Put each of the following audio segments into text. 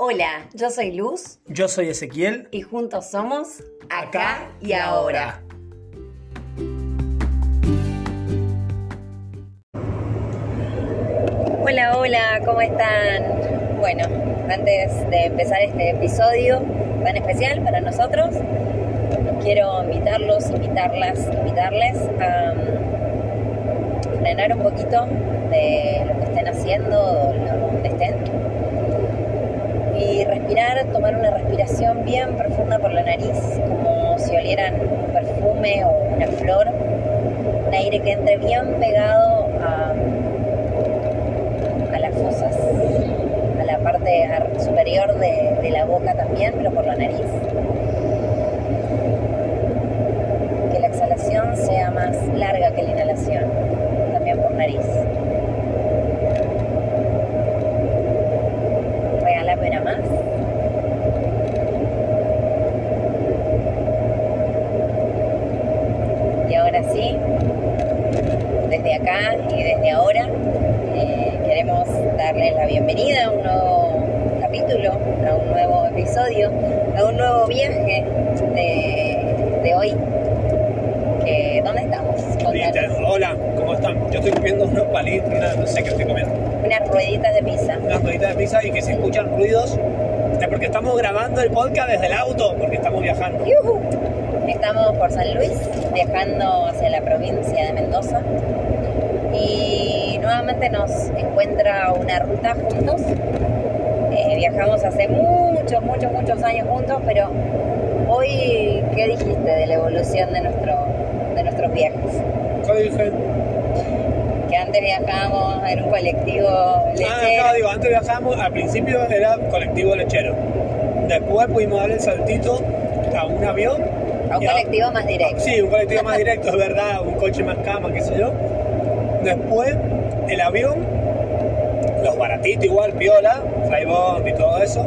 Hola, yo soy Luz Yo soy Ezequiel. y juntos somos Acá y Ahora. Hola, hola, ¿cómo están? Bueno, antes de empezar este episodio tan especial para nosotros, quiero invitarlos, invitarlas, invitarles a um, frenar un poquito de lo que estén haciendo donde estén tomar una respiración bien profunda por la nariz, como si olieran un perfume o una flor, un aire que entre bien pegado a, las fosas, a la parte ar- superior de la boca también, pero por la nariz. Que la exhalación sea más larga que la inhalación, también por nariz. Regálame una más. Y ahora sí, desde acá y desde ahora, eh, queremos darles la bienvenida a un nuevo capítulo, a un nuevo episodio, a un nuevo viaje de, de hoy. Que, ¿Dónde estamos? Contanos. Hola, ¿cómo están? Yo estoy comiendo unos palitos, una- no sé qué estoy comiendo. Unas rueditas de pizza. Unas rueditas de pizza y que se escuchan ruidos. Es porque estamos grabando el podcast desde el auto, porque estamos viajando. Estamos por San Luis, viajando hacia la provincia de Mendoza. Y nuevamente nos encuentra una ruta juntos. Eh, viajamos hace muchos, muchos, muchos años juntos, pero hoy, ¿qué dijiste de la evolución de, nuestro, de nuestros viajes? ¿Qué dije? Que antes viajábamos en un colectivo Ah, lechero. no, digo, antes viajábamos, al principio era colectivo lechero. Después pudimos dar el saltito a un avión. A un colectivo más directo. Sí, un colectivo más directo, es verdad, un coche más cama, qué sé yo. Después, el avión, los baratitos igual, piola, Flybond y todo eso.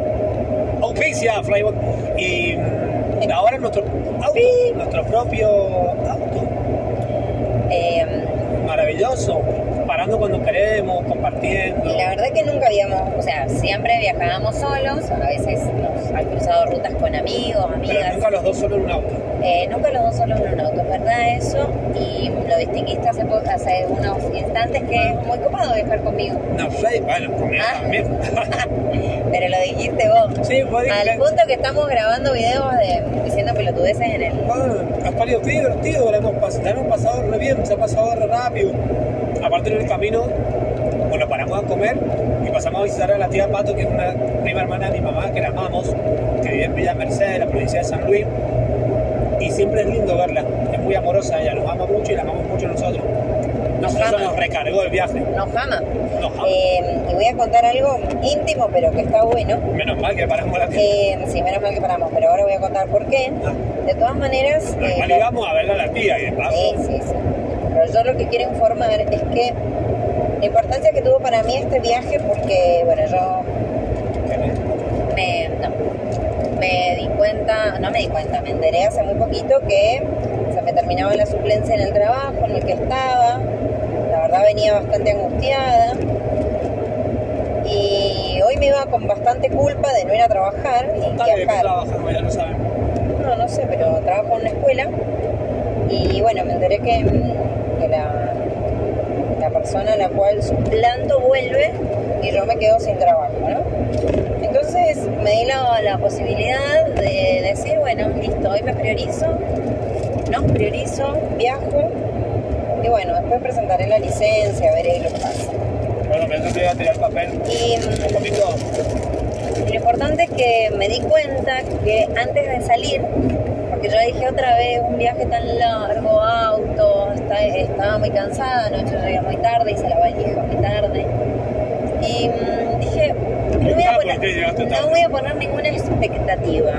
Auspicia, Flybond. Y mm, ahora nuestro auto, Sí. nuestro propio auto, Eh, maravilloso, parando cuando queremos, compartiendo. Y la verdad que nunca habíamos, o sea, siempre viajábamos solos, a veces nos han cruzado rutas con amigos, Pero amigas. nunca los dos solo en un auto. Eh, nunca los dos solos en un auto, verdad eso. Y lo distinguiste hace, hace unos instantes que es muy copado viajar conmigo. No sé, bueno, conmigo Ah. también. Pero lo dijiste vos. Sí, vos dijiste. Al punto que estamos grabando videos de, diciendo pelotudeces en el. Ah, ha qué divertido, la hemos, pas- la hemos pasado re bien, se ha pasado re rápido. Aparte en el camino, bueno, paramos a comer y pasamos a visitar a la tía Pato, que es una prima hermana de mi mamá, que la amamos, que vive en Villa Merced, la provincia de San Luis. Siempre es lindo verla, es muy amorosa ella, nos ama mucho y la amamos mucho nosotros. Nos ama. nos recargó el viaje. Nos ama. Nos ama. Eh, y voy a contar algo íntimo, pero que está bueno. Menos mal que paramos la tía. Eh, sí, menos mal que paramos, pero ahora voy a contar por qué. Ah. De todas maneras, Menos eh, íbamos a verla a la tía y de paso. sí, sí, sí. Pero yo lo que quiero informar es que la importancia que tuvo para mí este viaje, porque, bueno, yo me, no, me di cuenta, no me di cuenta, me enteré hace muy poquito que se me terminaba la suplencia en el trabajo en el que estaba. La verdad venía bastante angustiada. Y hoy me iba con bastante culpa de no ir a trabajar y de viajar. saben. No, no sé, pero trabajo en una escuela y bueno, me enteré que, mm, que la, la persona a la cual suplanto vuelve y yo me quedo sin trabajo, ¿no? Me di la, la posibilidad de decir, bueno, listo, hoy me priorizo, nos priorizo, viajo y bueno, después presentaré la licencia, veré lo que pasa. Bueno, pensé que iba a tirar papel. Y. Lo importante es que me di cuenta que antes de salir, porque yo dije otra vez, un viaje tan largo, auto, está- estaba muy cansada, anoche llegué muy tarde, hice la valija muy tarde. Y mm, dije, no voy, a poner, ninguna expectativa.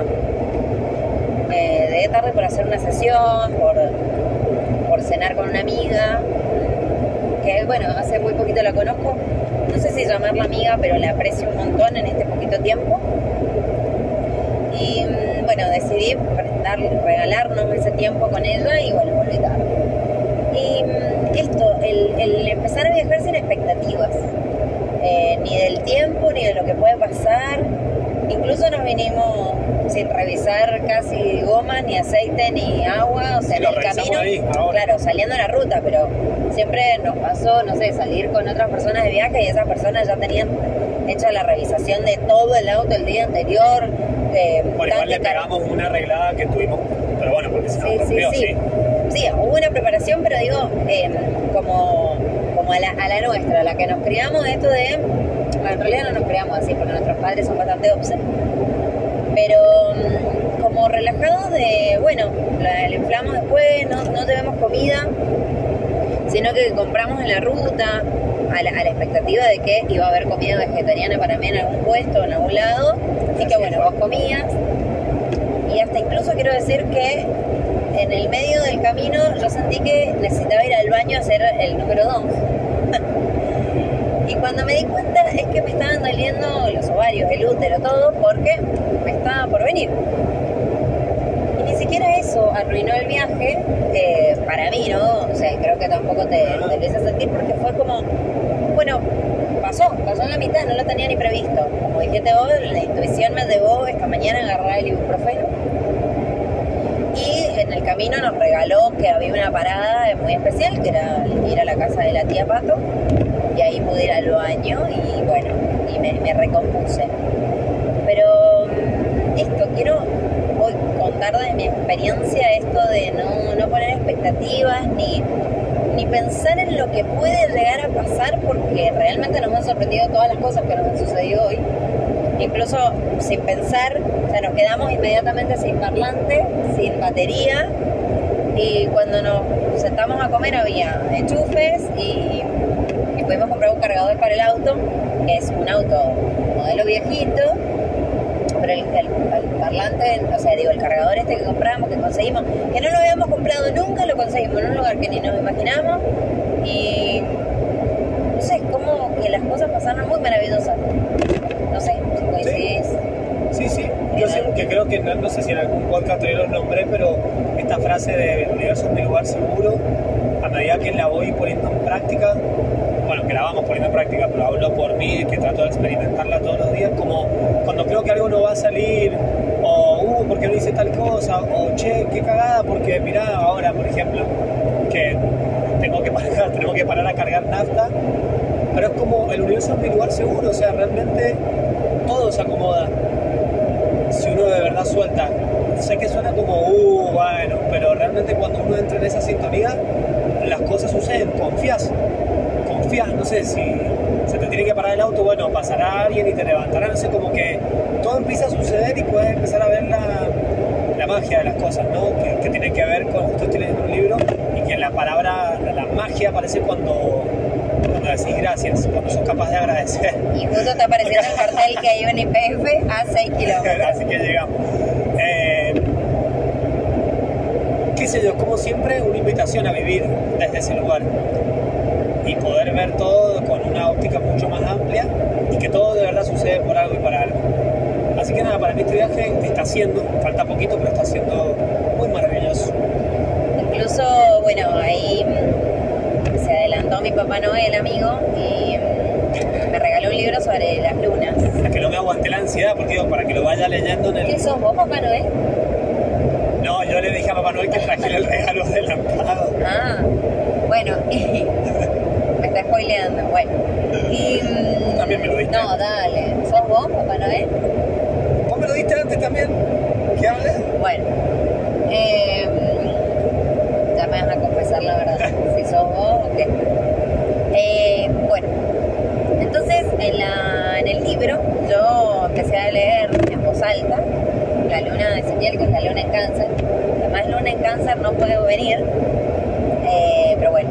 Eh, llegué tarde por hacer una sesión, por, por cenar con una amiga, que bueno, hace muy poquito la conozco. No sé si llamarla amiga, pero la aprecio un montón en este poquito tiempo. Y mm, bueno, decidí regalarnos ese tiempo con ella y bueno, volví tarde. Y mm, esto, el, el empezar a viajar sin expectativas, eh, ni del tiempo, ni de lo que puede pasar, revisar casi goma, ni aceite, ni agua, o sea, en el camino, ahí, claro, saliendo a la ruta, pero siempre nos pasó, no sé, salir con otras personas de viaje y esas personas ya tenían hecha la revisación de todo el auto el día anterior. eh, Bueno, igual le pegamos una arreglada que tuvimos, pero bueno, porque se nos Sí, sí, sí. sí. Sí, hubo una preparación, pero digo, eh, como, como a, la, a la nuestra, a la que nos criamos, esto de. Realidad no nos criamos así, porque nuestros padres son bastante obses. Pero mm, como relajados de, bueno, la, la inflamos después, no, no tenemos comida, sino que compramos en la ruta a la, a la expectativa de que iba a haber comida vegetariana para mí en algún puesto, en algún lado, y que Así bueno, vos comías. Y hasta incluso quiero decir que en el medio del camino yo sentí que necesitaba ir al baño a hacer el número 2. cuando me di cuenta es que me estaban doliendo los ovarios, el útero, todo, porque me estaba por venir. Y ni siquiera eso arruinó el viaje, eh, para mí, ¿no? O sea, creo que tampoco te, te empiezas a sentir porque fue como, bueno, pasó, pasó en la mitad, no lo tenía ni previsto. Como dijiste vos, la intuición me llevó esta mañana a agarrar el ibuprofeno. Y en el camino nos regaló que había una parada muy especial, que era ir a la casa de la tía Pato. Pude ir al baño y bueno, y me, me recompuse. Pero mm, esto, quiero hoy contar de mi experiencia esto de no, no poner expectativas ni, ni pensar en lo que puede llegar a pasar porque realmente nos han sorprendido todas las cosas que nos han sucedido hoy. Incluso sin pensar, o sea, nos quedamos inmediatamente sin parlante, sin batería y cuando nos sentamos a comer había enchufes y, y pudimos comprar cargador para el auto, que es un auto modelo viejito, pero el, el- el parlante, o sea, digo, el cargador este que compramos, que conseguimos, que no lo habíamos comprado nunca, lo conseguimos en un lugar que ni nos imaginamos y no sé, como que las cosas pasaron muy maravillosas. No sé, si. Sí, sí. Yo sé que creo que, no, no sé si en algún podcast te lo nombré, pero esta frase de el universo es mi lugar seguro, a medida que la voy poniendo en práctica, que la vamos poniendo en práctica, pero hablo por mí, que trato de experimentarla todos los días, como cuando creo que algo no va a salir, o, uh, ¿por qué no hice tal cosa? O, che, qué cagada, porque mirá, ahora, por ejemplo, que tengo que parar, tenemos que parar a cargar nafta, pero es como el universo es mi lugar seguro, o sea, realmente todo se acomoda si uno de verdad suelta. Sé que suena como, uh, bueno, pero realmente cuando uno entra en esa sintonía, las cosas suceden, confías, no sé, si se te tiene que parar el auto, bueno, pasará alguien y te levantará, no sé, como que todo empieza a suceder y puedes empezar a ver la, la magia de las cosas, ¿no? Que, que tiene que ver con, justo leyendo un libro, y que la palabra, la, magia aparece cuando, cuando decís gracias, cuando sos capaz de agradecer. Y justo te apareció en el cartel que hay un IPF a 6 kilómetros. Así que llegamos. Eh, qué sé yo, como siempre, una invitación a vivir desde ese lugar y poder ver todo con una óptica mucho más amplia y que todo de verdad sucede por algo y para algo. Así que nada, para mí este viaje está siendo, falta poquito, pero está siendo muy maravilloso. Incluso, bueno, ahí mm, se adelantó mi papá Noel, amigo, y mm, me regaló un libro sobre las lunas. Para que no me aguante la ansiedad, porque digo, para que lo vaya leyendo en ¿Qué el... sos vos, papá Noel? No, yo le dije a Papá Noel que trajera el regalo adelantado. Ah, bueno, spoileando. Bueno, y. mm, También me lo diste. No, dale. ¿Sos vos, papá Noel? ¿Vos me lo diste antes también? ¿Qué hables? Bueno, eh, ya me vas a confesar la verdad, si sos vos o qué. Eh, bueno, entonces en, la, en el libro yo empecé a leer en voz alta la luna de Ezequiel, que es la luna en cáncer. Además, luna en cáncer no puede venir, eh, pero bueno,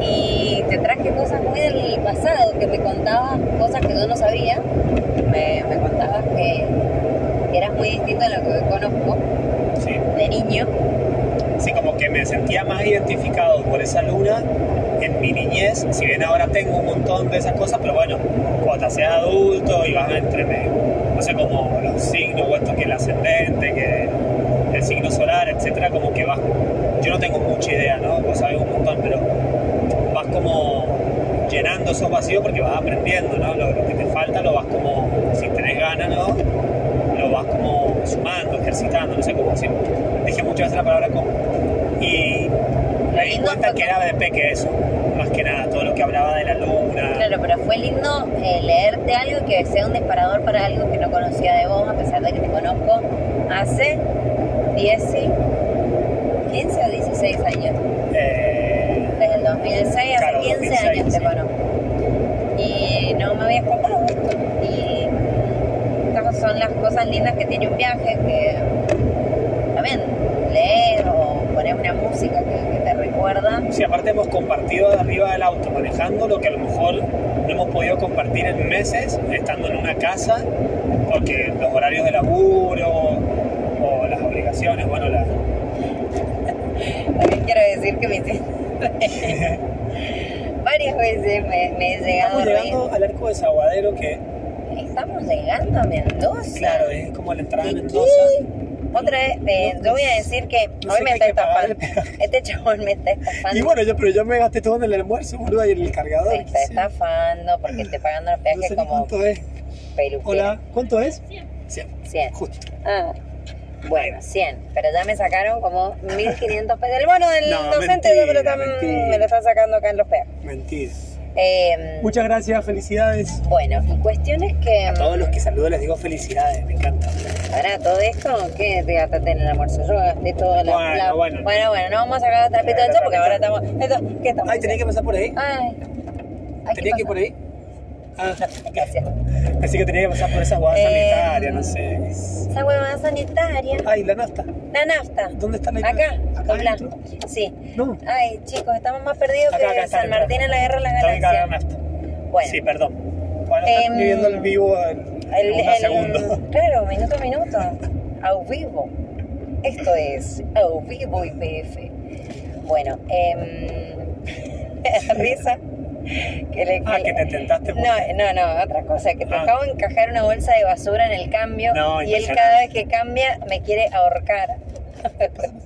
Y te traje cosas muy del pasado que me contabas, cosas que yo no sabía. Me, me contabas que, que eras muy distinto a lo que conozco Sí. de niño. Sí, como que me sentía más identificado por esa luna en mi niñez, si bien ahora tengo un montón de esas cosas, pero bueno, cuando te haces adulto y vas entre, me- no sé, como los signos, o esto que el ascendente, que el signo solar, etcétera, como no tengo mucha idea, ¿no? Vos sabés un montón, pero vas como llenando esos vacíos porque vas aprendiendo, ¿no? Lo, lo que te falta lo vas como, si tenés ganas, ¿no? Lo vas como sumando, ejercitando, no sé cómo decirlo. Dije muchas veces la palabra como. Y me di cuenta que era de peque eso, más que nada, todo lo que hablaba de la luna. Claro, pero fue lindo eh, leerte algo que sea un disparador para algo que no conocía de vos, a pesar de que te conozco hace 10, y- 15 o 16 años. Eh, Desde el 2006, Claro, hace 15 2006, años te sí. conozco. Y no me habías contado esto. Y estas son las cosas lindas que tiene un viaje, que también leer o poner una música que, que te hemos compartido de arriba del auto manejando lo que a lo mejor no hemos podido compartir en meses estando en una casa porque los horarios de laburo o las obligaciones, bueno, la, También quiero decir que me Varias veces me, me he llegado estamos a llegando al arco de Saguadero que, Estamos llegando a Mendoza. claro, es como la entrada de ¿Y Mendoza. qué? Otra vez, eh, yo voy a decir que hoy me está estafando. Este chabón me está estafando. Y bueno, yo, pero yo me gasté todo en el almuerzo, boludo, y en el cargador. Me está Sí. estafando porque estoy pagando los No peajes sé como cuánto es. peluquero. Hola, ¿cuánto es? 100. 100. Justo. Ah, bueno, 100. Pero ya me sacaron como 1500 pesos. El bono del No, docente mentira, pero tam- me lo están sacando acá en los peajes. Mentira. Eh, Muchas gracias, felicidades. bueno, y cuestiones que. A todos los que saludo les digo felicidades, me encanta. Ahora, todo esto, ¿qué te gastaste en el almuerzo? Yo gasté todo la. Bueno, la- bueno. bueno, bueno, no vamos a sacar la trapito sol porque ahora estamos. Esto, ¿Qué estamos? Ay, tenía que pasar por ahí. Ay. Ay, ¿Tenía que ir por ahí? Ah, Gracias. así que tenía que pasar por esa guada Eh, sanitaria, no sé. Esa huevada sanitaria. Ay, la nafta. La nafta. ¿Dónde está la Acá, Acá adentro. Sí. No. Ay, chicos, estamos más perdidos Acá, que acá. San Martín en la guerra de la Está ubicada la nafta. Bueno, Sí, perdón. Están Em, viviendo el vivo en el, el- segundos. claro, minuto a minuto, a vivo. Esto es a vivo IPF. Bueno, eh, risa. Que le, Ah, que te tentaste. por- No, no, no, otra cosa, que te Ah. acabo de encajar una bolsa de basura en el cambio No, y él cada vez que cambia me quiere ahorcar.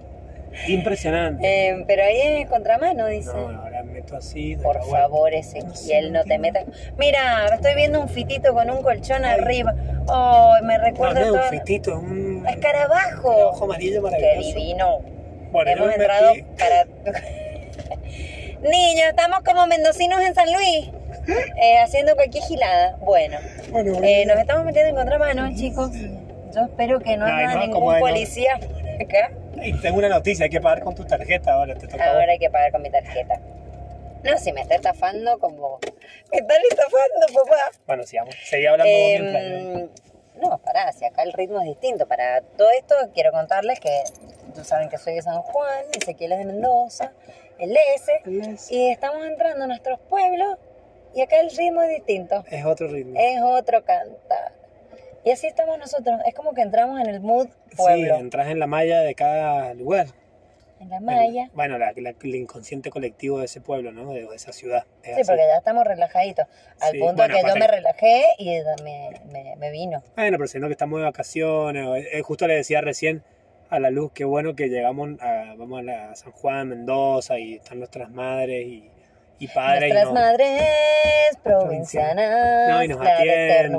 Impresionante. Eh, pero ahí es contramano, dice. No, no, ahora meto así. Por favor, Ezequiel, no te metas. Mira, estoy viendo un fitito con un colchón arriba. Oh, me No, recuerda no un todo. fitito, es un. Escarabajo. Escarabajo amarillo Qué maravilloso. divino. Bueno, Hemos entrado metí- para. Niños, estamos como mendocinos en San Luis. eh, haciendo cualquier gilada. Bueno, Bueno, bueno. eh, nos estamos metiendo en contramano, chicos. Yo espero que no Ay, haya no, ningún no. policía acá. Y tengo una noticia, hay que pagar con tu tarjeta ahora, te toca. Ahora hay que pagar con mi tarjeta. No, si me está estafando como... Me están estafando, papá. Bueno, sigamos. Seguí hablando vos Em, no, pará, si acá el ritmo es distinto. Para todo esto quiero contarles que tú saben que soy de San Juan, Ezequiel es de Mendoza, el S, El S. y estamos entrando a nuestros pueblos y acá el ritmo es distinto. Es otro ritmo. Es otro cantar. Y así estamos nosotros. Es como que entramos en el mood pueblo, Sí, entras en la malla de cada lugar. en la malla. Bueno, la- la- el inconsciente colectivo de ese pueblo, ¿no? De, de esa ciudad. Es Sí, así. porque ya estamos relajaditos. Al Sí, punto bueno, que yo me relajé y me, me, me vino. Bueno, pero siendo que estamos de vacaciones, eh, justo le decía recién a la luz, qué bueno que llegamos a, vamos a, la- a San Juan, Mendoza, y están nuestras madres y, y padres. y Nuestras no- madres provincianas, No, y nos la atienden.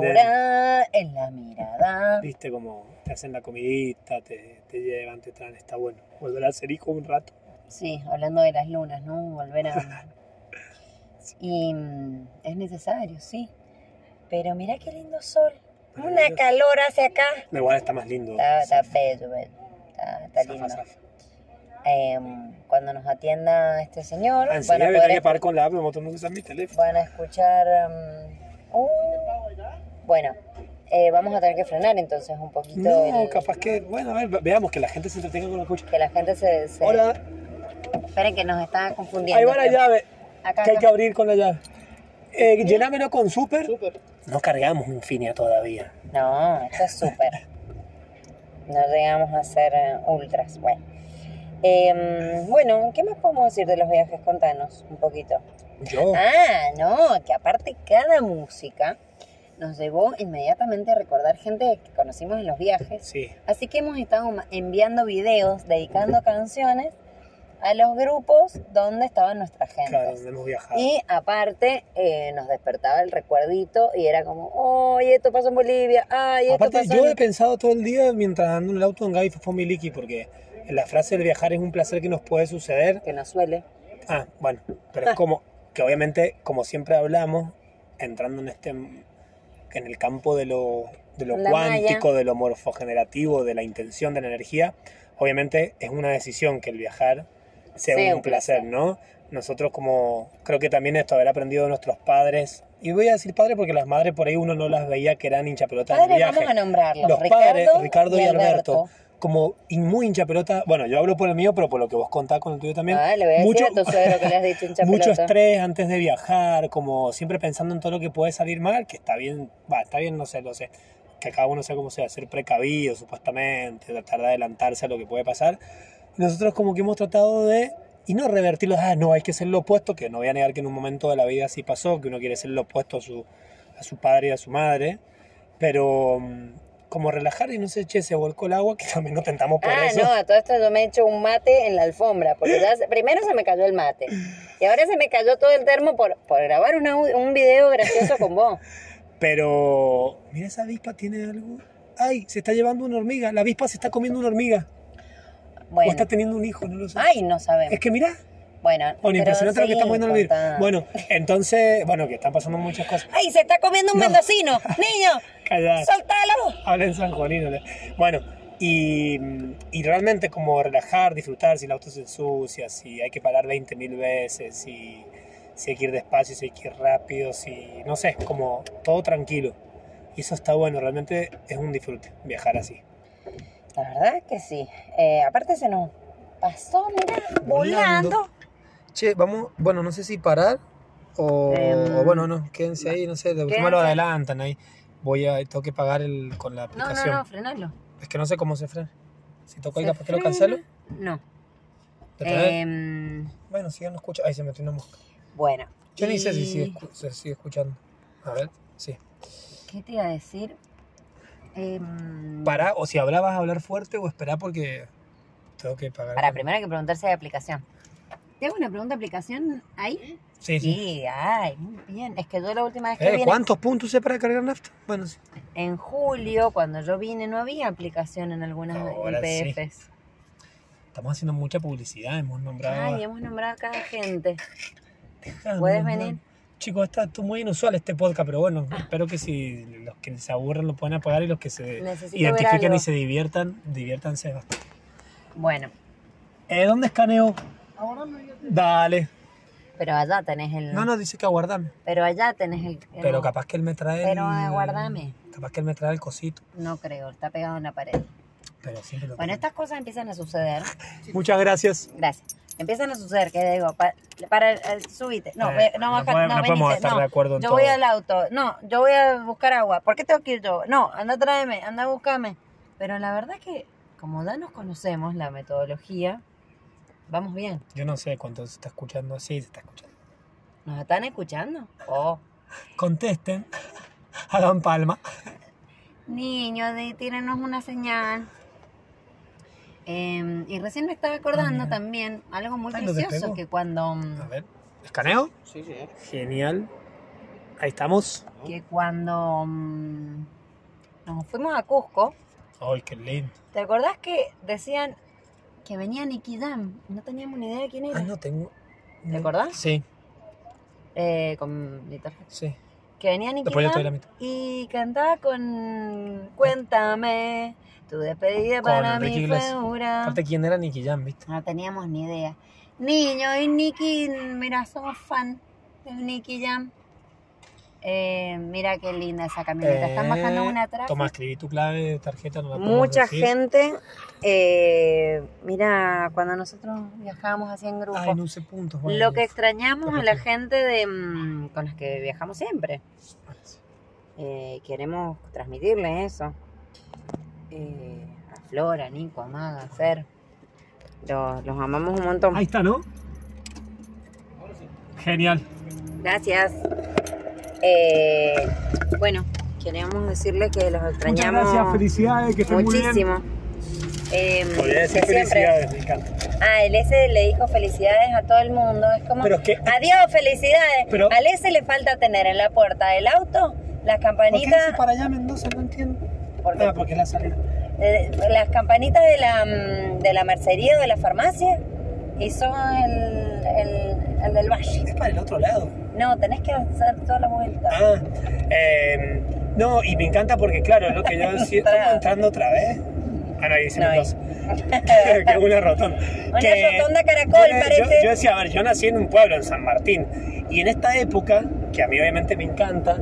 en la mirada. Viste como te hacen la comidita, te, te llevan, te traen, está bueno. Volver a ser hijo un rato. Sí, hablando de las lunas, ¿no? Volver a... Y mm, es necesario, sí. Pero mira qué lindo sol. Una calor hace acá. Igual está más lindo. Está, está bello, bello. Está, está lindo. zafa. Em, cuando nos atienda este señor, Ah, ¿en van a poder que con la app, que mi teléfono. van a escuchar. mm, uh, bueno, eh, vamos a tener que frenar entonces un poquito. No, el- capaz que, bueno, a ver, veamos que la gente se entretenga con lo que escucha. que la gente se. se- Hola, Esperen que nos está confundiendo. ahí va la llave. Acá, que hay que abrir con la llave. Eh, llenámelo con super. No cargamos Infinia todavía. No, esto es súper. No llegamos a ser eh, ultras. Bueno. Em, bueno, ¿qué más podemos decir de los viajes? Contanos un poquito. Yo. Ah, no, que aparte cada música nos llevó inmediatamente a recordar gente que conocimos en los viajes. Sí. Así que hemos estado enviando videos, dedicando canciones a los grupos donde estaban nuestras gentes. Claro, donde hemos viajado. Y aparte eh, nos despertaba el recuerdito y era como, ¡ay, esto pasó en Bolivia! ¡ay, esto Aparte, pasó yo en... he pensado todo el día mientras ando en el auto en Gaby Fomiliki, porque la frase del viajar es un placer que nos puede suceder. Que nos suele. Ah, bueno, pero es como que obviamente, como siempre hablamos, entrando en este en el campo de lo, de lo La cuántico, de lo morfogenerativo, de la intención de la energía, obviamente es una decisión que el viajar sea un placer, ¿no? Nosotros como, creo que también esto haber aprendido de nuestros padres, y voy a decir padres porque las madres por ahí uno no las veía que eran hincha pelota en el Padres, viaje. vamos a nombrarlos. Los Ricardo, padres, Ricardo y, Alberto, Alberto. como muy hincha pelota, bueno, yo hablo por el mío, pero por lo que vos contás con el tuyo también, Ah, le voy a mucho, decir a tu suegro que le has dicho hincha mucho pelota. estrés antes de viajar, como siempre pensando en todo lo que puede salir mal, que está bien, va, está bien, no sé, lo sé, que cada uno sea como sea, ser precavido supuestamente, tratar de adelantarse a lo que puede pasar. Nosotros como que hemos tratado de, y no revertirlo, ah, no, hay que ser lo opuesto, que no voy a negar que en un momento de la vida así pasó, que uno quiere ser lo opuesto a su, a su padre y a su madre, pero mm, como relajar y no sé, che, se volcó el agua, que también no tentamos por Ah, eso. no, a todo esto yo me he hecho un mate en la alfombra, porque ya primero se me cayó el mate, y ahora se me cayó todo el termo por, por grabar una un video gracioso con vos. Pero, mira, esa avispa tiene algo. ¡Ay! Se está llevando una hormiga. La avispa se está comiendo una hormiga. O Bueno, está teniendo un hijo, no lo sé. ay, no sabemos. Es que mira, Bueno, bueno, impresionante lo que estamos viendo en el. Bueno, entonces, bueno, que están pasando muchas cosas. ¡Ay, se está comiendo un No. mendocino! ¡Niño! Callad. ¡Soltalo! Habla en San Juanino. le- Bueno, y, y realmente como relajar, disfrutar si el auto se ensucia, si hay que parar 20.000 veces, si, si hay que ir despacio, si hay que ir rápido, si, no sé, como todo tranquilo. Y eso está bueno, realmente es un disfrute viajar así. La verdad que sí. Eh, aparte se nos pasó, mira, volando. Che, vamos, bueno, no sé si parar o, Em, o bueno, no, quédense ahí, no sé, de última lo adelantan ahí. Voy a, tengo que pagar el, con la No, no, aplicación. no, frenalo. Es que no sé cómo se frena. Si toco ahí, ¿Se capaz que lo cancelo. No. ¿Detrás de- Em, Bueno, si ya no escucho. Ahí se metió una mosca. bueno. Yo ni sé si sigue, se sigue escuchando. A ver, sí. ¿Qué te iba a decir? Em, Para, o si hablabas, hablar fuerte o esperar porque tengo que pagar. Para, primero hay que preguntar si hay aplicación. ¿Te hago una pregunta de aplicación ahí? Sí, sí. Sí, ay, muy bien. Es que yo la última vez que Eh, vine, ¿Cuántos puntos sé para cargar nafta? Bueno, sí. en julio, cuando yo vine, no había aplicación en algunas Ahora sí. IPFs. Estamos haciendo mucha publicidad, hemos nombrado. Ay, hemos nombrado a cada gente. Dejando, ¿Puedes ¿no? venir? Chicos, está muy inusual este podcast, pero bueno, espero que si los que se aburren lo puedan apagar y los que se Necesito identifiquen y se diviertan, diviértanse bastante. Bueno, Eh, ¿Dónde escaneo? Dale. pero allá tenés el. No, no, dice que aguardame. Pero allá tenés el. el- Pero capaz que él me trae Pero el... aguardame. Capaz que él me trae el cosito. No creo, está pegado en la pared. Pero siempre lo Bueno, tengo. estas cosas empiezan a suceder. Muchas gracias. Gracias. Empiezan a suceder, que digo, pa- para, el, el- subite. No, Eh, no, no baja, podemos- no, no podemos estar no. de acuerdo en Yo todo. voy al auto. No, yo voy a buscar agua. ¿Por qué tengo que ir yo? No, anda tráeme, anda a buscarme. Pero la verdad que, como ya nos conocemos la metodología, vamos bien. Yo no sé cuánto se está escuchando. Sí, se está escuchando. ¿Nos están escuchando? Oh. Contesten. Hagan palma. Niños, tírenos una señal. Eh, y recién me estaba acordando mira. también algo muy Ay, precioso, que cuando... mm, A ver. ¿Escaneo? Sí, sí. Genial. Ahí estamos. que cuando mm, nos fuimos a Cusco, Ay, qué lindo. ¿te acordás que decían que venía Nicky Jam? No teníamos ni idea de quién era. Ah, no tengo. ¿Te acordás? Sí, Eh, con mi tarjeta. sí. Que venía mitad. y cantaba con Cuéntame, tu despedida Con para Enrique mí Iglesias. fue dura. Aparte, ¿quién era Nicky Jam, viste? No teníamos ni idea. Niño y Nicky, mira, somos fan del Nicky Jam. Eh, mira qué linda esa camioneta. Están bajando Eh, una atrás. Toma, escribí tu clave de tarjeta. No la Mucha decir. gente, eh, mira, cuando nosotros viajábamos así en grupo, Ay, no usé puntos. vale. lo que extrañamos a la gente de mm, con las que viajamos siempre. Eh, queremos transmitirle eso. Eh, a Flora, a Nico, a Maga, a Fer. Los, los amamos un montón. Ahí está, ¿no? Genial. Gracias. Eh, bueno, queríamos decirles que los Muchas extrañamos gracias, felicidades, que estén muy bien. muchísimo. Eh, Podría decir que felicidades, me encanta. Ah, el S le dijo felicidades a todo el mundo. Es como, Pero es que- adiós, felicidades. Pero- Al S le falta tener en la puerta del auto las ¿Por qué para allá Mendoza? No entiendo. Ah, porque es la salida. eh, las campanitas de la, mm, de la mercería o de la farmacia y son el, el, el del valle. Es para el otro lado. No, tenés que hacer toda la vuelta. Ah, eh, no, y me encanta porque, claro, lo que yo decía. ¿estamos entrando otra vez? Ah, no, ahí No, Mendoza. que una rotonda. Una Que- rotonda caracol, yo, parece. Yo, yo decía, a ver, yo nací en un pueblo, en San Martín, y en esta época, que a mí obviamente me encanta,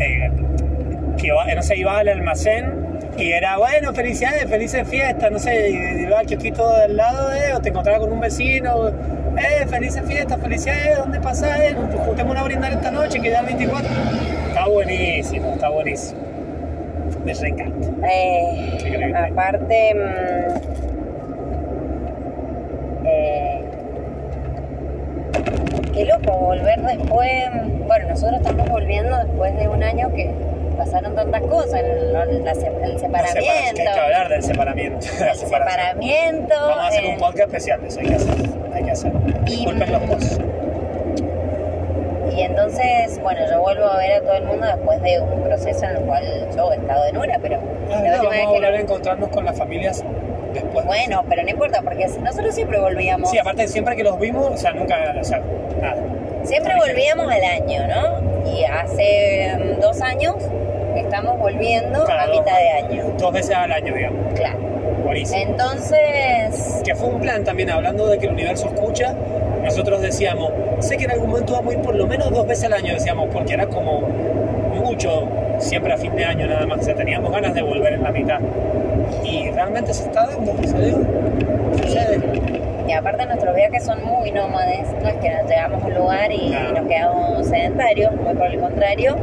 eh, no sé, iba al almacén y era, bueno, felicidades, felices fiestas, no sé, iba al kiosquito del lado, eh, o te encontraba con un vecino, eh, felices fiestas, felicidades, ¿dónde pasás? Eh? Juntémonos a brindar esta noche, que ya el 24. Está buenísimo, está buenísimo. Me re encanta. Eh, aparte, mm, eh, qué loco volver después. Bueno, nosotros estamos volviendo después de un año que pasaron tantas cosas, el, el La separación, separamiento, que hay que hablar del separamiento. el separamiento. Vamos a hacer un podcast especial de eso, hay que hacer. Hay que hacer. Y- Disculpen los posts. Y entonces, bueno, yo vuelvo a ver a todo el mundo después de un proceso en el cual yo he estado en una, pero Ah, la no, última vamos vez a volver a encontrarnos con las familias después. Bueno, pero no importa, porque nosotros siempre volvíamos. Sí, aparte siempre que los vimos, o sea, nunca, o sea, nada. Siempre volvíamos al año, ¿no? Y hace mm, dos años estamos volviendo a mitad de año. Dos veces al año, digamos. Claro. Buenísimo. Entonces, Que fue un plan también, hablando de que el universo escucha, nosotros decíamos, sé que en algún momento vamos a ir por lo menos dos veces al año, decíamos, porque era como mucho, siempre a fin de año nada más, o sea, teníamos ganas de volver en la mitad. Y realmente se está dando, se dio, sucede. y aparte nuestros viajes son muy nómades, no es que nos llegamos a un lugar y nos quedamos sedentarios, muy por el contrario,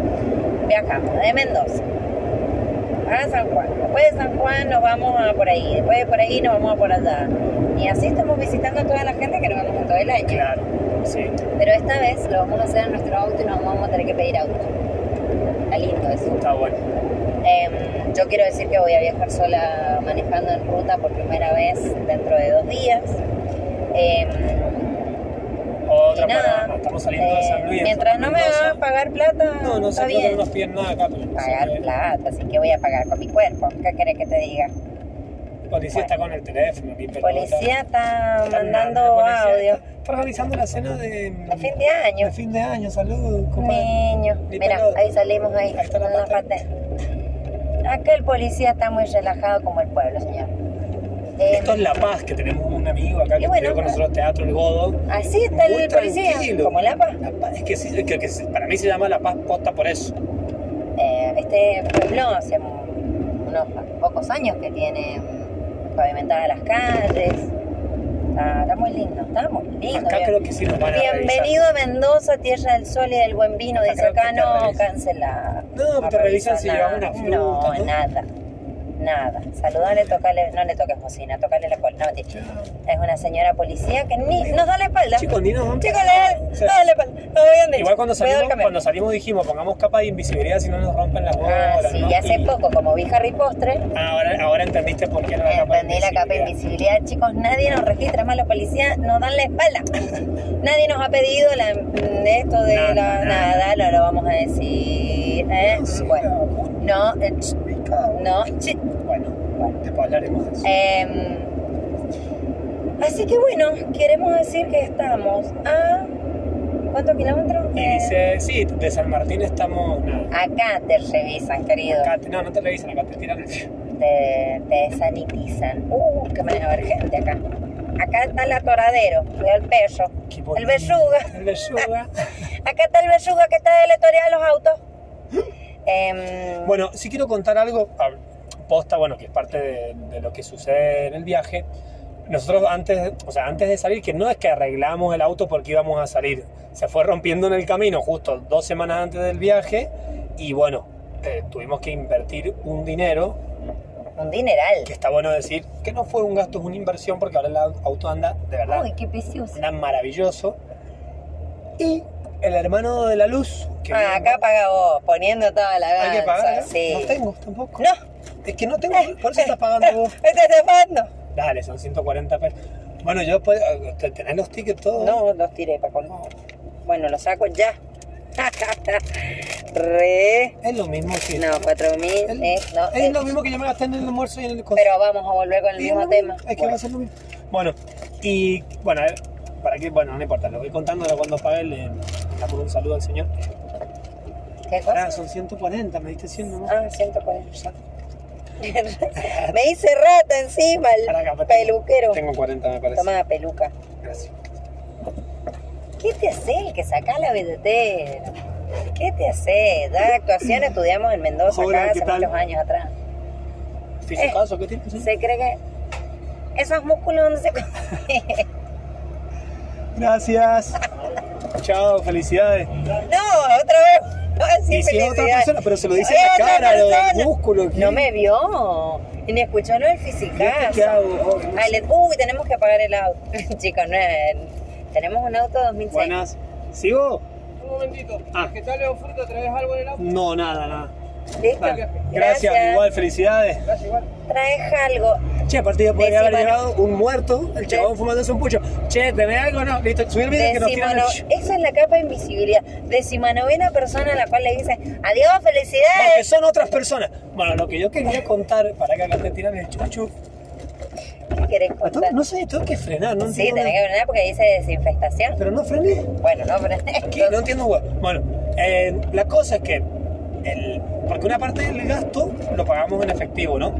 viajamos de Mendoza a San Juan, después de San Juan nos vamos a por ahí, después de por ahí nos vamos a por allá. Y así estamos visitando a toda la gente que nos vemos en todo el año. Claro, sí. Pero esta vez lo vamos a hacer en nuestro auto y nos vamos a tener que pedir auto. Está lindo eso. Está bueno. Em, yo quiero decir que voy a viajar sola manejando en ruta por primera vez dentro de dos días. Em, Otra y nada, estamos saliendo de San Luis. mientras no me Mendoza. hagan pagar plata, No, no sé, no nos piden nada acá. Pero Pagar plata, así que voy a pagar con mi cuerpo. ¿Qué querés que te diga? El policía está con el teléfono. El policía está Está mandando policía audio. Está, organizando la cena de, fin de año. de fin de año. Saludos, compadre. Niño, Mi mira, ahí salimos ahí, Ahí está la con la patente. patente. Acá el policía está muy relajado como el pueblo, señor. Eh, Esto es La Paz, que tenemos un amigo acá que bueno, estudió con nosotros teatro, el Godo. Así está Muy el policía, como La Paz. La Paz, es que, sí, es que, para mí se llama La Paz posta por eso. Eh, este pueblo hace unos pocos años que tiene pavimentadas las calles. Está, está muy lindo, está muy lindo. Acá Bien- creo que sí nos van a Bienvenido a Mendoza, tierra del sol y del buen vino. Acá Dice acá no revisan. cancela. No, te revisan si llevas una fruta, No, ¿no? nada. Nada. Saludale, tocale, no le toques bocina, tocale la cola. No. Es una señora policía que ni nos da la espalda. Chicos, ni nos Chicos, le da la espalda. No habían dicho. Igual cuando salimos, cuando salimos dijimos, pongamos capa de invisibilidad si no nos rompen las bolas. Ah, sí, ¿no? y hace Y poco, como vi Harry Postre, Ahora, ahora entendiste por qué era la capa entendí la capa de invisibilidad. Chicos, nadie nos registra, más los policías nos dan la espalda. nadie nos ha pedido la, de esto de Nada, la, nada. nada, no lo vamos a decir. ¿eh? Bueno, no, eh, ch, Ubicado. no, ch. Bueno, Bueno. después hablaremos de eso. Em, así que bueno, queremos decir que estamos a... ¿Cuántos kilómetros? Y Eh, dice, sí, de San Martín estamos, nada. acá te revisan, querido. Acá te- no, no te revisan, acá te tiran el... te, te sanitizan. Uh, que me va a haber gente acá. Acá está el atoradero, cuidado el perro, Qué el besuga. El besuga. Acá está el besuga que está deletoriado los autos. Em, Bueno, sí quiero contar algo, posta, bueno, que es parte de, de lo que sucede en el viaje. Nosotros antes, o sea, antes de salir, que no es que arreglamos el auto porque íbamos a salir, se fue rompiendo en el camino justo dos semanas antes del viaje y bueno, eh, tuvimos que invertir un dinero, un dineral. que está bueno decir que no fue un gasto, es una inversión porque ahora el auto anda de verdad, Uy, qué precioso. anda maravilloso. Y el hermano de la luz, que Ah, acá paga vos, poniendo toda la hay que pagar, ¿eh? sí. no tengo tampoco. No. Es que no tengo, por eso estás pagando vos. ¿Me estás pagando? Dale, son 140 pesos. Bueno, yo ¿te- ¿tenés los tickets todos? No, los tiré para colmo. Bueno, los saco ya. Re. Es lo mismo que... No, 4000. Es, eh, no, es eh, lo mismo que yo me gasté en el almuerzo y en el. Pero vamos a volver con el mismo tema. Es que Bueno, va a ser lo mismo. Bueno, y bueno, a ver, para qué, bueno, no importa, lo voy contando ahora cuando pague, damos un saludo al señor. ¿Qué Ahora cosa? son 140, me diste 100 nomás. Ah, 140. Me hice rata encima el peluquero. Tengo 40, me parece. Toma peluca. Gracias. ¿Qué te hace el que saca la billetera? ¿Qué te hace? Da actuación estudiamos en Mendoza Hola, acá ¿qué hace tal? muchos años atrás. ¿Fisicazo qué tienes? Se cree que esos músculos donde se Gracias. Chao, felicidades. No, otra vez. No, sí, y si es otra persona, pero se lo dice en la cara, lo del persona. músculo. ¿qué? No me vio. Y ni escuchó lo del fisicazo. ¿Qué hago? Oh, no Ay, sé. le- Uy, tenemos que pagar el auto. Chicos, no es- tenemos un auto 2006. Buenas. ¿Sigo? Un momentito. Ah. ¿Qué tal, Leo? ¿Traes algo en el auto? No, nada, nada. ¿Listo? Vale. Gracias, igual, felicidades. Gracias, igual. Traes algo. Che, aparte ya podría haber llegado un muerto, el chabón fumándose un pucho. Che, ¿tenés algo? No, listo, subir el video que nos tiran el... esa es la capa de invisibilidad. Decimanovena persona a la cual le dice adiós, felicidades. son otras personas. Bueno, lo que yo quería contar, para que acá te tiran el chuchu. ¿Qué querés contar? No sé, tengo que frenar, no sí, tenés que frenar porque dice desinfestación. Pero no frené. Bueno, no, pero ¿Qué? No entiendo. Bueno, eh, la cosa es que, el, porque una parte del gasto lo pagamos en efectivo, ¿no?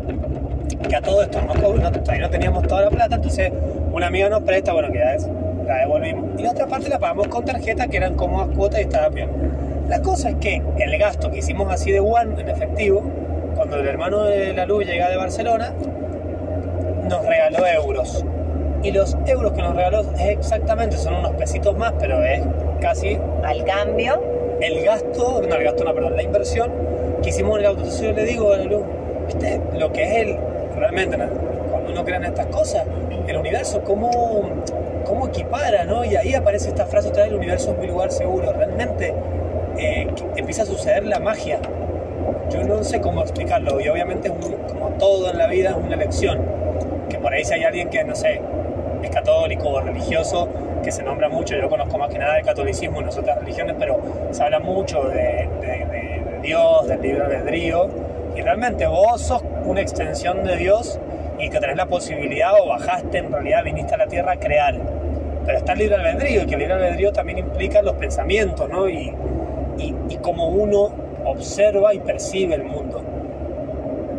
Que a todo esto no, no- todavía no teníamos toda la plata, entonces una amiga nos presta, bueno, que ya es, la devolvimos. Y la otra parte la pagamos con tarjeta, que eran cómodas cuotas y estaba bien. La cosa es que el gasto que hicimos así de one en efectivo, cuando el hermano de la luz llega de Barcelona, nos regaló euros. Y los euros que nos regaló es exactamente, son unos pesitos más, pero es casi al cambio. el gasto, no el gasto, no, perdón, la inversión que hicimos en el auto. Entonces yo le digo a la luz, Lo que es el, realmente, cuando uno crea en estas cosas, el universo, cómo, cómo equipara, ¿no? Y ahí aparece esta frase otra vez, el universo es mi lugar seguro. Realmente eh, empieza a suceder la magia. Yo no sé cómo explicarlo y obviamente es un- como todo en la vida es una elección. Que por ahí si hay alguien que, no sé, es católico o religioso, que se nombra mucho, yo conozco más que nada del catolicismo y las otras religiones, pero se habla mucho de- de Dios, del libre albedrío, realmente vos sos una extensión de Dios y que tenés la posibilidad o bajaste, en realidad viniste a la tierra a crear. Pero está el libre albedrío, y que el libre albedrío también implica los pensamientos, ¿no? Y, y, y cómo uno observa y percibe el mundo.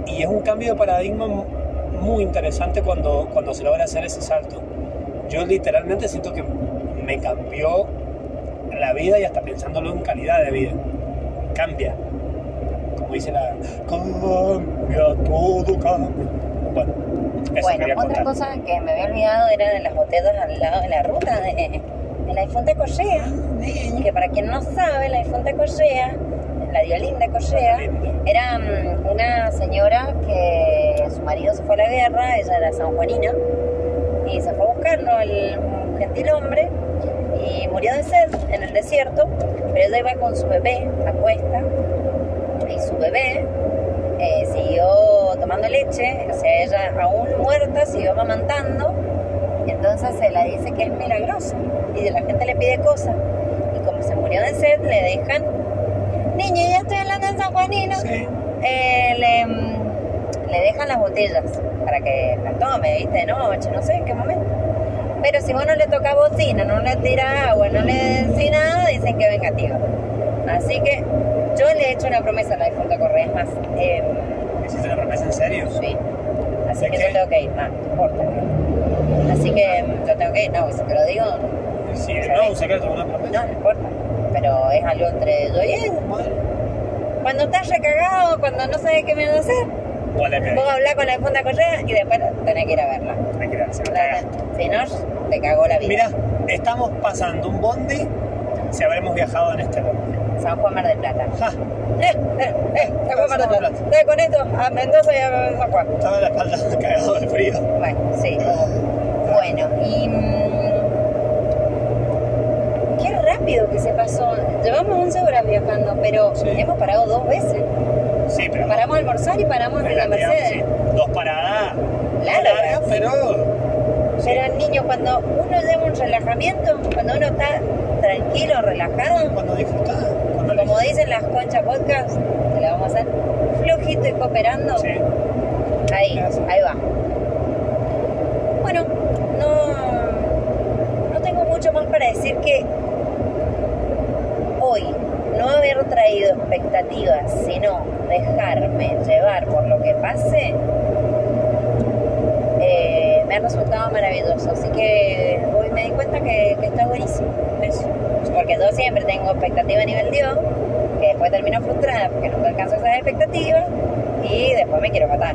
Y es un cambio de paradigma mu- muy interesante cuando, cuando se logra hacer ese salto. Yo literalmente siento que me cambió la vida y hasta pensándolo en calidad de vida. Cambia. Dice la... Cambia, todo cambia. Bueno, eso bueno, quería otra contar. cosa que me había olvidado era de las botellas al lado de la ruta de, de la difunta Correa. Que para quien no sabe, la difunta Correa, la Diolinda Correa, era mm, una señora que su marido se fue a la guerra, ella era sanjuanina, y se fue a buscarlo, el gentil hombre, y murió de sed en el desierto, pero ella iba con su bebé a cuesta, y su bebé eh, siguió tomando leche, o sea, ella aún muerta siguió amamantando, entonces se la dice que es milagrosa, y la gente le pide cosas, y como se murió de sed, le dejan, niño, ya estoy hablando en San Juanino, Sí. eh, le, le dejan las botellas para que las tome, viste, de noche, no sé en qué momento. Pero si vos no le toca bocina, no le tira agua, no le decís nada, dicen que vengativa. Así que yo le he hecho una promesa a la difunta Correa, es más, eh, ¿Hiciste la promesa en serio? sí. Así ¿De que qué? yo tengo que ir, no, no importa. Así que mm, yo tengo que ir, no, si te lo digo, Sí, no, un secreto, una promesa. no, no importa. Pero es algo entre yo y él. Cuando estás recagado, cuando no sabes qué me van a hacer, vos hablás con la difunta Correa y después tenés que ir a verla. hay que ir a una cagada. Si no, te cagó la vida. Mira, estamos pasando un bondi si habremos viajado en este bondi. San Juan Mar del Plata. Ja, Eh, eh, eh, San Juan Mar del Plata. ¿Sabes con esto? A Mendoza y a San Juan. estaba la espalda cagado de frío. Bueno, sí. Bueno, y. mm, Qué rápido que se pasó. Llevamos 11 horas viajando, pero Sí. hemos parado dos veces. Sí, pero Paramos a almorzar y paramos en la Mercedes. sí, dos paradas Largas. largas, pero Pero niño, cuando uno lleva un relajamiento, cuando uno está tranquilo, relajado, Cuando como dicen las conchas podcast, que le vamos a hacer flojito y cooperando, Sí. ahí, Gracias. ahí va. Bueno, no, no tengo mucho más para decir que hoy no haber traído expectativas, sino dejarme llevar por lo que pase, eh, me ha resultado maravilloso. Así que hoy me di cuenta que, que está buenísimo. Eso. Porque yo siempre tengo expectativa a nivel Dios, termino frustrada porque nunca alcanzo esas expectativas y después me quiero matar.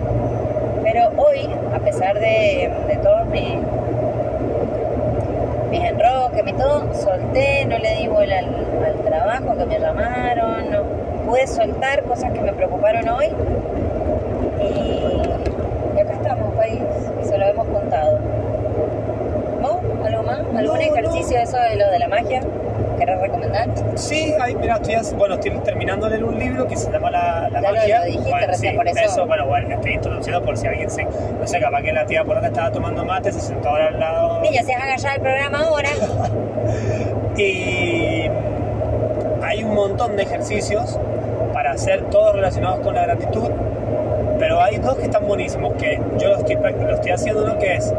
Pero hoy, a pesar de, todos mis, mis enroques, mi todo, solté, no le di bola al, al trabajo que me llamaron, no, pude soltar cosas que me preocuparon hoy y, y acá estamos, país, y se lo hemos contado. ¿Vos? ¿Algo más? ¿Algún No, ejercicio de eso de lo de la magia? ¿Querés recomendar? Sí, ahí, mira, estoy, bueno, estoy terminando de leer un libro que se llama La, la Ya Magia. lo dijiste bueno, sí, por eso. bueno, bueno, estoy introduciendo por si alguien se. No sé, capaz que la tía por donde estaba tomando mate, se sentó ahora al lado. Niña, si haga ya el programa ahora. Y hay un montón de ejercicios para hacer todos relacionados con la gratitud, pero hay dos que están buenísimos, que yo lo estoy, haciendo uno que es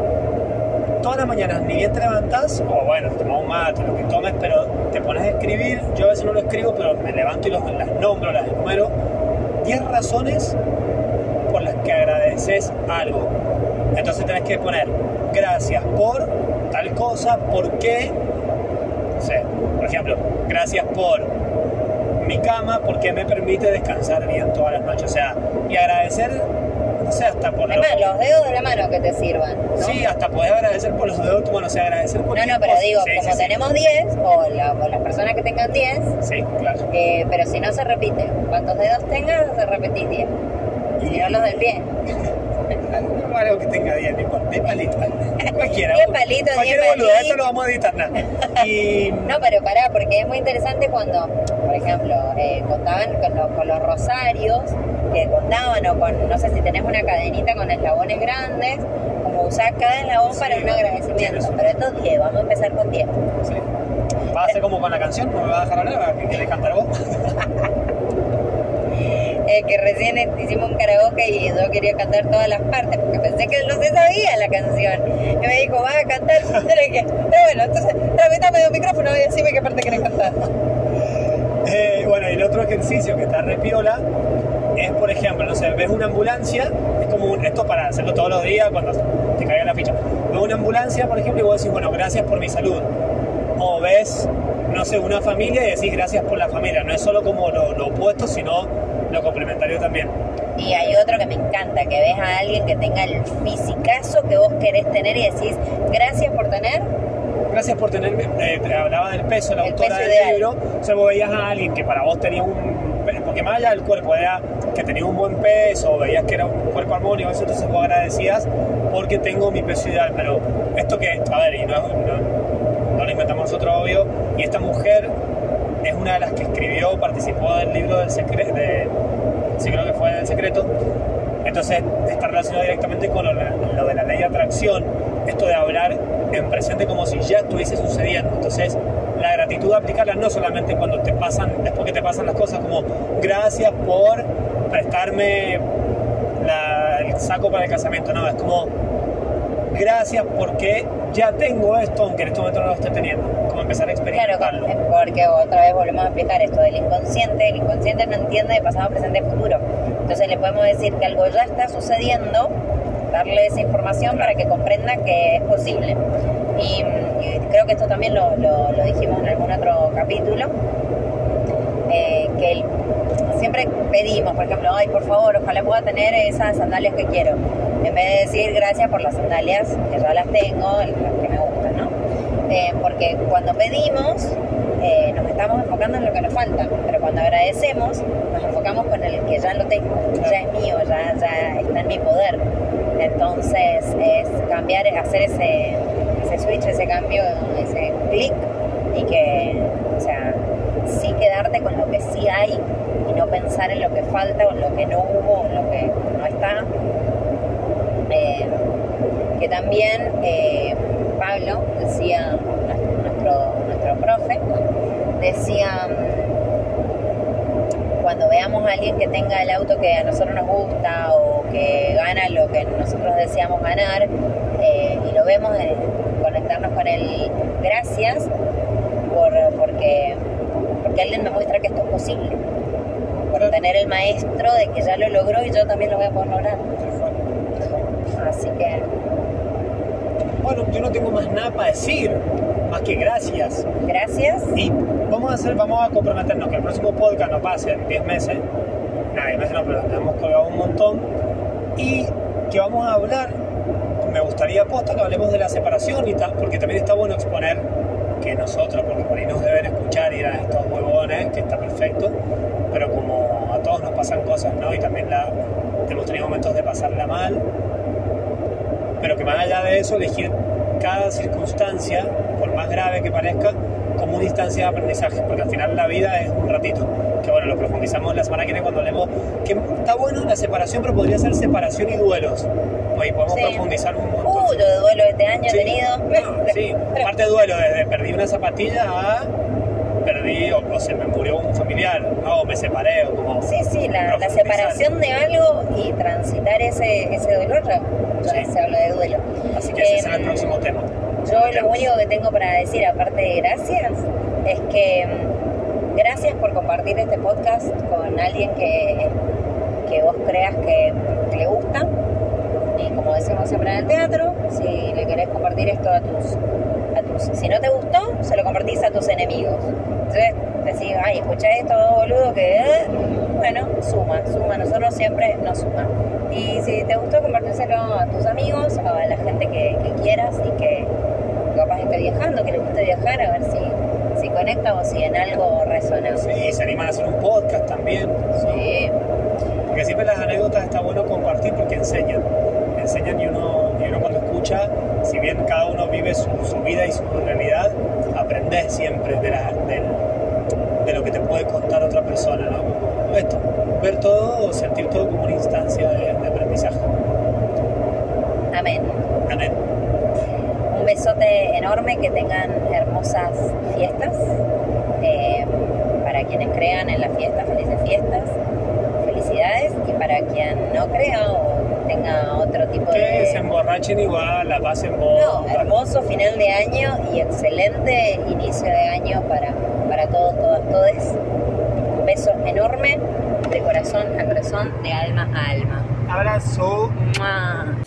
todas las mañanas ni bien te levantás, o bueno, tomas un mate, lo que tomes, pero te pones a escribir, yo a veces no lo escribo, pero me levanto y los, las nombro, las enumero, 10 razones por las que agradeces algo. Entonces tenés que poner gracias por tal cosa, por qué, por ejemplo, gracias por mi cama porque me permite descansar bien todas las noches. O sea, y agradecer, no sé, hasta por Además, los dedos de la mano que te sirvan. ¿no? Sí, hasta poder agradecer por los dedos de tu mano, o sea, agradecer por No, no, pero digo, como tenemos 10, o, la- o las personas que tengan 10, Sí, claro. eh, pero si no se repite, cuantos dedos tengas, se repetís 10. Si no los del pie. Algo, algo que tenga 10, no importa, 10 palitos. Cualquiera. 10 palitos, Cualquier 10 boludo, esto lo vamos a editar nada. Y. No, pero pará, porque es muy interesante cuando, por ejemplo, eh, contaban con, los- con los rosarios, que contaban, o con, no sé si tenés una cadenita con eslabones grandes, como usar cada eslabón Sí, para un agradecimiento. tienes. Pero estos 10, vamos a empezar con 10. Sí. ¿Va a ser como con la canción? ¿No me va a dejar hablar? ¿Que querés cantar vos? Eh, que recién hicimos un karaoke y yo quería cantar todas las partes porque pensé que no se sabía la canción. Y me dijo, vas a cantar. Yo le dije, pero bueno, entonces tramítame un micrófono y decime qué parte querés cantar. Eh, bueno, y el otro ejercicio que está re piola es, por ejemplo, no sé, ves una ambulancia, es como un, esto para hacerlo todos los días cuando te caiga la ficha. Ves una ambulancia, por ejemplo, y vos decís, bueno, gracias por mi salud. O ves, no sé, una familia y decís gracias por la familia. No es solo como lo, lo opuesto, sino lo complementario también. Y hay otro que me encanta, que ves a alguien que tenga el fisicazo que vos querés tener y decís, gracias por tener. Gracias por tenerme. eh, te hablaba del peso, la El autora peso del ideal. libro. O sea, vos veías a alguien que para vos tenía un. Porque más allá del cuerpo, era que tenía un buen peso, veías que era un cuerpo armónico, eso, entonces vos agradecías porque tengo mi peso ideal. Pero esto que, a ver, y no, no, no lo inventamos nosotros, obvio, y esta mujer es una de las que escribió, participó del libro del secreto, de, sí creo que fue del secreto, entonces está relacionado directamente con lo, lo de la ley de atracción, esto de hablar en presente como si ya estuviese sucediendo. Entonces la gratitud aplicarla no solamente cuando te pasan, después que te pasan las cosas, como gracias por prestarme la- el saco para el casamiento, no, es como gracias porque ya tengo esto, aunque en este momento no lo esté teniendo, como empezar a Claro, experimentarlo. porque otra vez volvemos a explicar esto del inconsciente. El inconsciente no entiende de pasado, presente y futuro. Entonces le podemos decir que algo ya está sucediendo, darle esa información para que comprenda que es posible. Y, y creo que esto también lo, lo- lo dijimos en algún otro capítulo, siempre pedimos, por ejemplo, ay, por favor, ojalá pueda tener esas sandalias que quiero. En vez de decir gracias por las sandalias, que ya las tengo, las que me gustan, ¿no? Eh, porque cuando pedimos, eh, nos estamos enfocando en lo que nos falta, pero cuando agradecemos, nos enfocamos con el que ya lo tengo, ya es mío, ya, ya está en mi poder. Entonces, es cambiar, hacer ese, ese switch, ese cambio, ese clic, y que, o sea, sí quedarte con lo que sí hay en lo que falta en lo que no hubo en lo que no está. Eh, que también eh, Pablo decía, nuestro, nuestro profe, decía, mm, cuando veamos a alguien que tenga el auto que a nosotros nos gusta o que gana lo que nosotros deseamos ganar eh, y lo vemos, conectarnos con él, gracias, por, porque, porque alguien me muestra que esto es posible. Por tener el maestro de que ya lo logró y yo también lo voy a poder lograr. Así que Bueno, yo no tengo más nada para decir, más que gracias. gracias. Y vamos a hacer, vamos a comprometernos que el próximo podcast no pase en 10 meses. Nada, 10 meses no, pero hemos colgado un montón. Y que vamos a hablar, me gustaría posta que hablemos de la separación y tal, porque también está bueno exponer que nosotros, porque por ahí nos deben escuchar y eran estos huevones, que está perfecto, pero como a todos nos pasan cosas, ¿no? Y también la, hemos tenido momentos de pasarla mal, pero que más allá de eso, elegir cada circunstancia, por más grave que parezca, como una instancia de aprendizaje, porque al final la vida es un ratito, que bueno, lo profundizamos la semana que viene cuando hablemos, que está bueno la separación, pero podría ser separación y duelos, ahí podemos Sí. profundizar un montón. Uh, yo de duelo este año Sí. he tenido. No, sí, parte de duelo, desde perdí una zapatilla a perdí o, o se me murió un familiar, ¿no? o me separé, o como... Sí, sí, la, la separación de algo y transitar ese, ese dolor, ya, Sí. se habla de duelo. Así que ese Eh, será el próximo tema. Yo lo único que tengo para decir, aparte de gracias, es que mm, gracias por compartir este podcast con alguien que, que vos creas que, que le gusta. Y como decimos siempre en el teatro, si le querés compartir esto a tus, a tus... Si no te gustó, se lo compartís a tus enemigos. Entonces decís, ay, escuchá esto, boludo, que... eh", Bueno, suma, suma. Nosotros siempre nos suma. Y si te gustó, compartírselo a tus amigos, a la gente que, que quieras y que capaz esté viajando, que le guste viajar, a ver si, si conecta o si en algo resuena. Sí, se animan a hacer un podcast también. Sí. Porque siempre las anécdotas está bueno compartir porque enseñan. Enseñan y uno, y uno cuando escucha, si bien cada uno vive su, su vida y su realidad, aprendes siempre de, la- del- de lo que te puede contar otra persona. ¿no? Esto, ver todo o sentir todo como una instancia de, de aprendizaje. Amén. Amén. Un besote enorme, que tengan hermosas fiestas. Eh, para quienes crean en las fiestas, felices fiestas. Felicidades. Y para quien no crea o tenga otro tipo Que de... se emborrachen igual, la pasen No, bomba. hermoso final de año y excelente inicio de año para, para todos, todas, todes. Un beso enorme, de corazón a corazón, de alma a alma. Abrazo. ¡Mua!